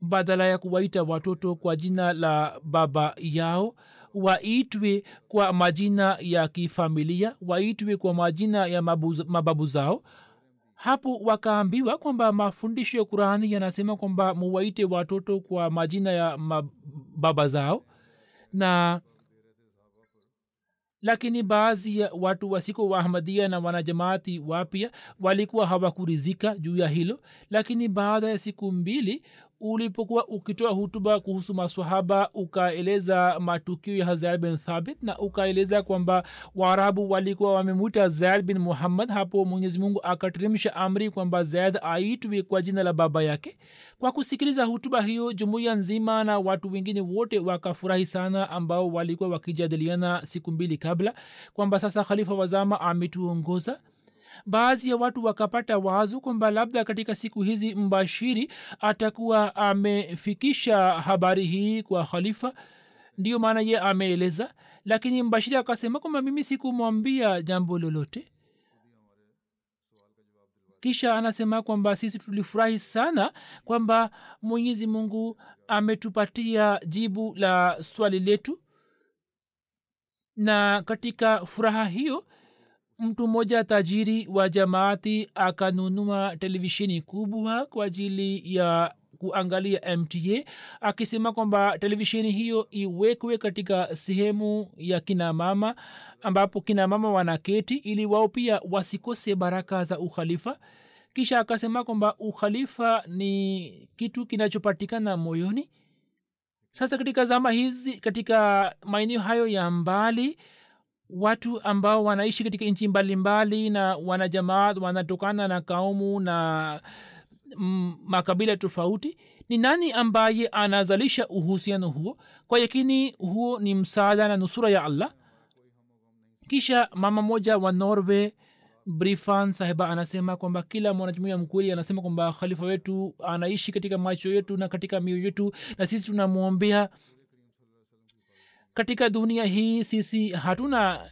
badala ya kuwaita watoto kwa jina la baba yao waitwe kwa majina ya kifamilia waitwe kwa majina ya mabu, mababu zao hapo wakaambiwa kwamba mafundisho ya qurani yanasema kwamba muwaite watoto kwa majina ya baba zao. Na lakini baadhi ya watu wasiko waahmadia na wanajamaati wapya walikuwa hawakurizika juu ya hilo. Lakini baada ya siku mbili ulipokuwa ukitoa hutuba kuhusu maswahaba ukaeleza matukio ya zaid bin thabit na ukaeleza kwamba waarabu walikuwa wamemwita zaid bin muhammad hapo mwenyezi mungu akateremsha amri kwamba zaid aitwe kwa jina la baba yake. Kwa kusikiliza hutuba hiyo jumuiya nzima na watu wengine wote wakafurahi sana ambao walikuwa wakijadiliana siku mbili kabla kwamba sasa khalifa wazama ametuongoza baadhi ya watu wakapata wazo kwamba labda katika siku hizi mbashiri atakuwa amefikisha habari hii kwa khalifa. Ndiyo maana ye ameeleza. Lakini mbashiri akasema kwamba mimi sikumwambia jambo lolote. Kisha anasema kwamba sisi tulifurahi sana kwamba mwenyezi mungu ametupatia jibu la swali letu. Na katika furaha hiyo mtu mmoja tajiri wa jamaati akanunua televisheni kubwa kwa ajili ya kuangalia mta akisema kwamba televisheni hiyo iwekwe katika sehemu ya kina mama ambapo kina mama wanaketi ili wao pia wasikose baraka za ukhalifa. Kisha akasema kwamba ukhalifa ni kitu kinachopatikana moyoni. Sasa katika zama hizi katika maeneo hayo ya mbali watu ambao wanaishi katika nchi mbalimbali na wanajamaat wanatokana na kaumu na mm, makabila tofauti ni nani ambaye anazalisha uhusiano huo? Kwa yakini huo ni msaada na nusura ya allah. Kisha mama moja wa norway brifan sahiba anasema kwamba kila mwanajumuia mkweli anasema kwamba khalifa wetu anaishi katika macho yetu na katika mioyo yetu na sisi tunamwombea katika dunia hii sisi hatuna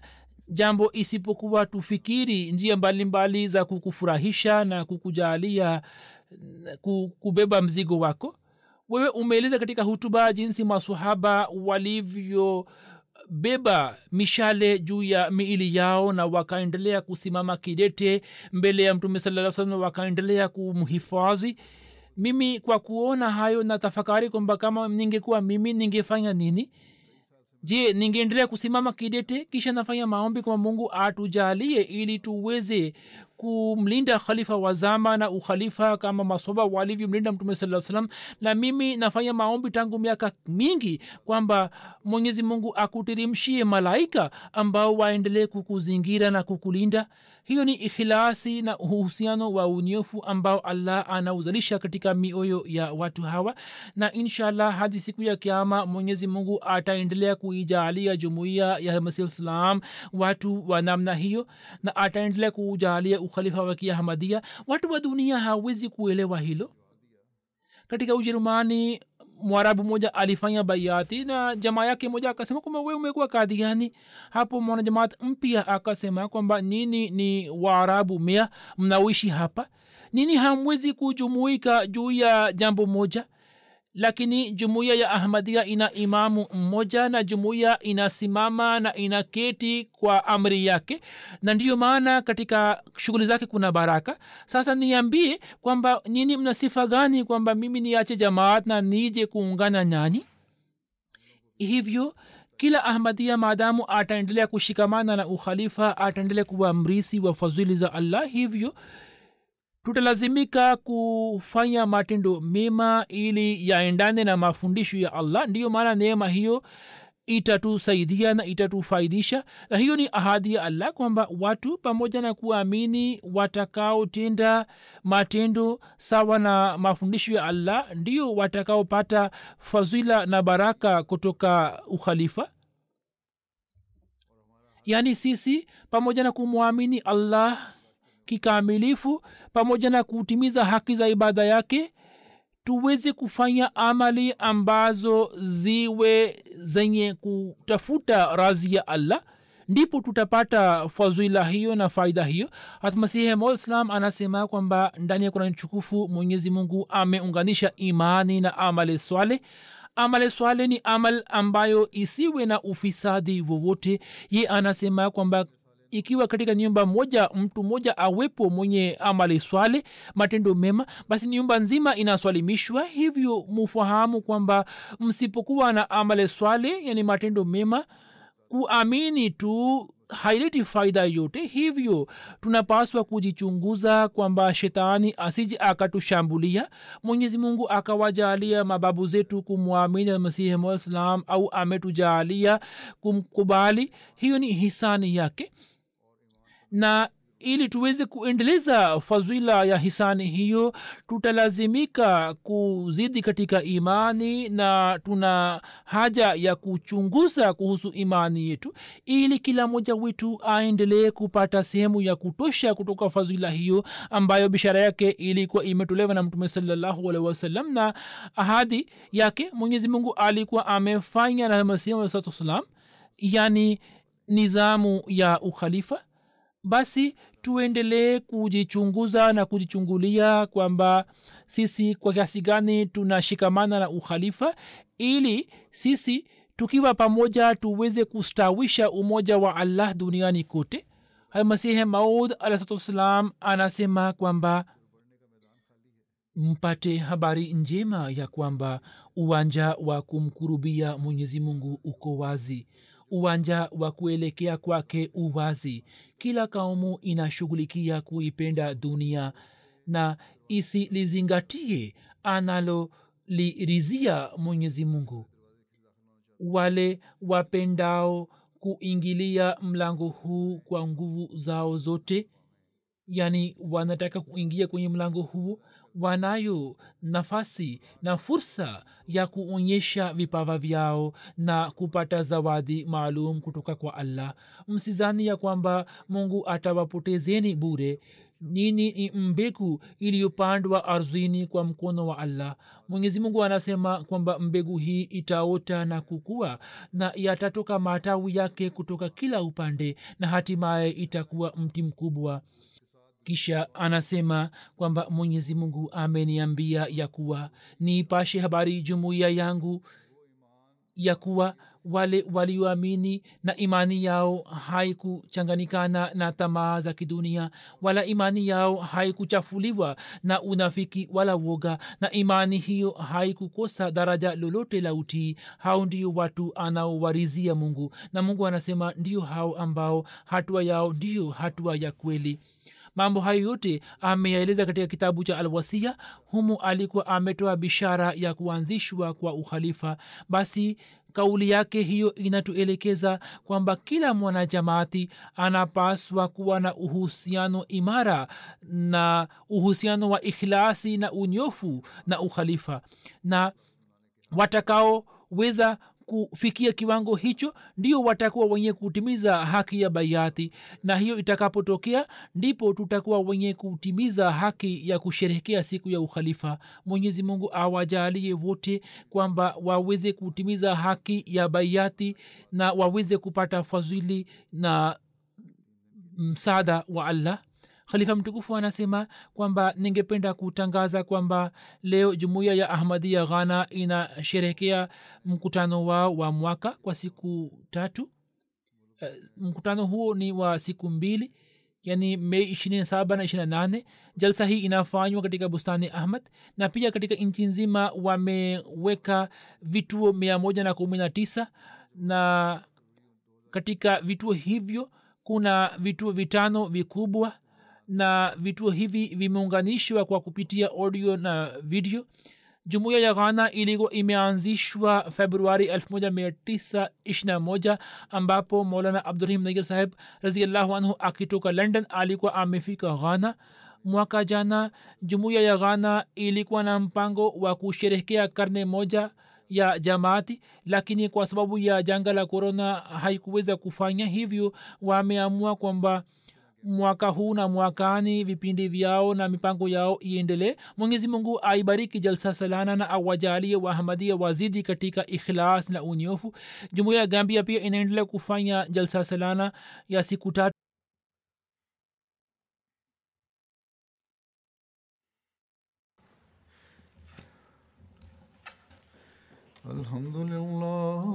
jambo isipokuwa tufikiri njia mbalimbali mbali za kukufurahisha na kukujalia kubeba mzigo wako. Wewe umeeleza katika hutuba jinsi masahaba walivyobeba mishale juu ya miili yao na wakaendelea kusimama kidete mbele ya mtume saa salam wakaendelea kumhifadhi. Mimi kwa kuona hayo na tafakari kwamba kama ningekuwa mimi ningefanya nini je ningeendelea kusimama kidete? Kisha nafanya maombi kwamba mungu atujalie ili tuweze kumlinda khalifa wa zama na ukhalifa kama masoba walivyomlinda mtume saa salam na mimi nafanya maombi tangu miaka mingi kwamba mwenyezi mungu akutirimshie malaika ambao waendelee kukuzingira na kukulinda. Hiyo ni ikhilasi na uhusiano wa unyofu ambao allah anauzalisha katika mioyo ya watu hawa. Na inshallah hadi siku ya kiama mwenyezi mungu ataendelea kuijaalia jumuiya ya masih islam watu wa namna hiyo na ataendelea kuujaalia ukhalifa wa kiahmadia watu wa dunia hawezi kuelewa hilo. Katika ujerumani mwarabu moja alifanya baiati na jamaa yake moja akasema kwamba we umekuwa kadhiani hapo mwanajamaat mpya akasema kwamba nini ni waarabu mea mnaoishi hapa? Nini hamwezi kujumuika juu ya jambo moja lakini jumuiya ya ahmadia ina imamu mmoja na jumuiya inasimama na ina keti kwa amri yake. Na ndiyo maana katika shughuli zake kuna baraka. Sasa niambie kwamba nini mna sifa gani kwamba mimi niache jamaat na nije kuungana nyanyi hivyo kila ahmadia maadamu ataendelea kushikamana na ukhalifa ataendelea kuwa mrisi wa fadhili za allah hivyo tutalazimika kufanya matendo mema ili yaendane na mafundisho ya allah. Ndiyo maana neema hiyo itatusaidia na itatufaidisha. Na hiyo ni ahadi ya allah kwamba watu pamoja na kuamini watakaotenda matendo sawa na mafundisho ya allah ndio watakaopata fadhila na baraka kutoka ukhalifa. Yaani sisi pamoja na kumwamini allah kikamilifu pamoja na kutimiza haki za ibada yake tuweze kufanya amali ambazo ziwe zenye kutafuta razi ya allah ndipo tutapata fadhila hiyo na faida hiyo. Hatmasihi maislam anasema kwamba ndani ya kurani chukufu mwenyezi mungu ameunganisha imani na amali swale. Amali swale ni amal ambayo isiwe na ufisadi wowote. Ye anasema kwamba ikiwa katika nyumba moja mtu mmoja awepo mwenye amali swale matendo mema basi nyumba nzima inaswalimishwa hivyo mufahamu kwamba msipokuwa na amali swale yani matendo mema kuamini tu haileti faida yote. Hivyo tunapaswa kujichunguza kwamba shetani asije akatushambulia. Mwenyezi mungu akawajalia mababu zetu kumwamini masihi msalam au ametujaalia kumkubali. Hiyo ni hisani yake na ili tuweze kuendeleza fadhila ya hisani hiyo tutalazimika kuzidi katika imani na tuna haja ya kuchunguza kuhusu imani yetu ili kila mmoja wetu aendelee kupata sehemu ya kutosha kutoka fadhila hiyo ambayo bishara yake ilikuwa imetolewa na mtume salallahu alaihi wasallam na ahadi yake mwenyezi mungu alikuwa amefanya na masihi wasatu wassalam yani nizamu ya ukhalifa basi tuendelee kujichunguza na kujichungulia kwamba sisi kwa kiasi gani tunashikamana na ukhalifa ili sisi tukiwa pamoja tuweze kustawisha umoja wa allah duniani kote. Almasihi maud alahsatuwassalam anasema kwamba mpate habari njema ya kwamba uwanja wa kumkurubia mwenyezi mungu uko wazi uwanja wa kuelekea kwake uwazi. Kila kaumu inashughulikia kuipenda dunia na isilizingatie analolirizia mwenyezi mungu. Wale wapendao kuingilia mlango huu kwa nguvu zao zote yani wanataka kuingia kwenye mlango huu wanayo nafasi na fursa ya kuonyesha vipawa vyao na kupata zawadi maalum kutoka kwa allah. Msizani ya kwamba mungu atawapotezeni bure nini ni mbegu iliyopandwa ardhini kwa mkono wa allah? Mwenyezi mungu anasema kwamba mbegu hii itaota na kukua na yatatoka matawi yake kutoka kila upande na hatimaye itakuwa mti mkubwa kisha anasema kwamba mwenyezi mungu ameniambia ya kuwa niipashe habari jumuiya yangu ya kuwa wale walioamini na imani yao haikuchanganikana na tamaa za kidunia wala imani yao haikuchafuliwa na unafiki wala woga na imani hiyo haikukosa daraja lolote la utii. Hao ndio watu anaowarizia mungu na mungu anasema ndio hao ambao hatua yao ndiyo hatua ya kweli mambo hayo yote ameyaeleza katika kitabu cha alwasia humu alikuwa ametoa bishara ya kuanzishwa kwa ukhalifa. Basi kauli yake hiyo inatuelekeza kwamba kila mwanajamaati anapaswa kuwa na uhusiano imara na uhusiano wa ikhlasi na unyofu na ukhalifa. Na watakaoweza kufikia kiwango hicho ndio watakuwa wenye kutimiza haki ya baiati na hiyo itakapotokea ndipo tutakuwa wenye kutimiza haki ya kusherehekea siku ya ukhalifa. Mwenyezi mungu awajalie wote kwamba waweze kutimiza haki ya baiati na waweze kupata fadhili na msaada wa allah khalifa mtukufu anasema kwamba ningependa kutangaza kwamba leo jumuiya ya ahmadia ghana inasherehekea mkutano wao wa mwaka kwa siku tatu. Uh, mkutano huo ni wa siku mbili yani mei ishirini saba na ishirina nane. Jalsa hii inafanywa katika bustani ahmad na pia katika nchi nzima wameweka vituo mia moja na kumi na tisa na katika vituo hivyo kuna vituo vitano vikubwa na vituo hivi vimeunganishwa kwa kupitia audio na video. Jumuiya ya ghana ilikuwa imeanzishwa februari 1921 ambapo maulana abdurahim nair saheb raziallahu anhu akitoka london alikuwa amefika ghana. Mwaka jana jumuiya ya ghana ilikuwa na mpango wa kusherehekea karne moja ya jamaati lakini kwa sababu ya janga la korona haikuweza kufanya hivyo wameamua kwamba mwaka huu na mwakani vipindi vyao na mipango yao iendelee mwenyezi mungu aibariki jalsa salana na awajalie wahamadia wazidi katika ikhlas na unyofu jumuiya ya gambia pia inaendelea kufanya jalsa salana ya siku tatu الحمد لله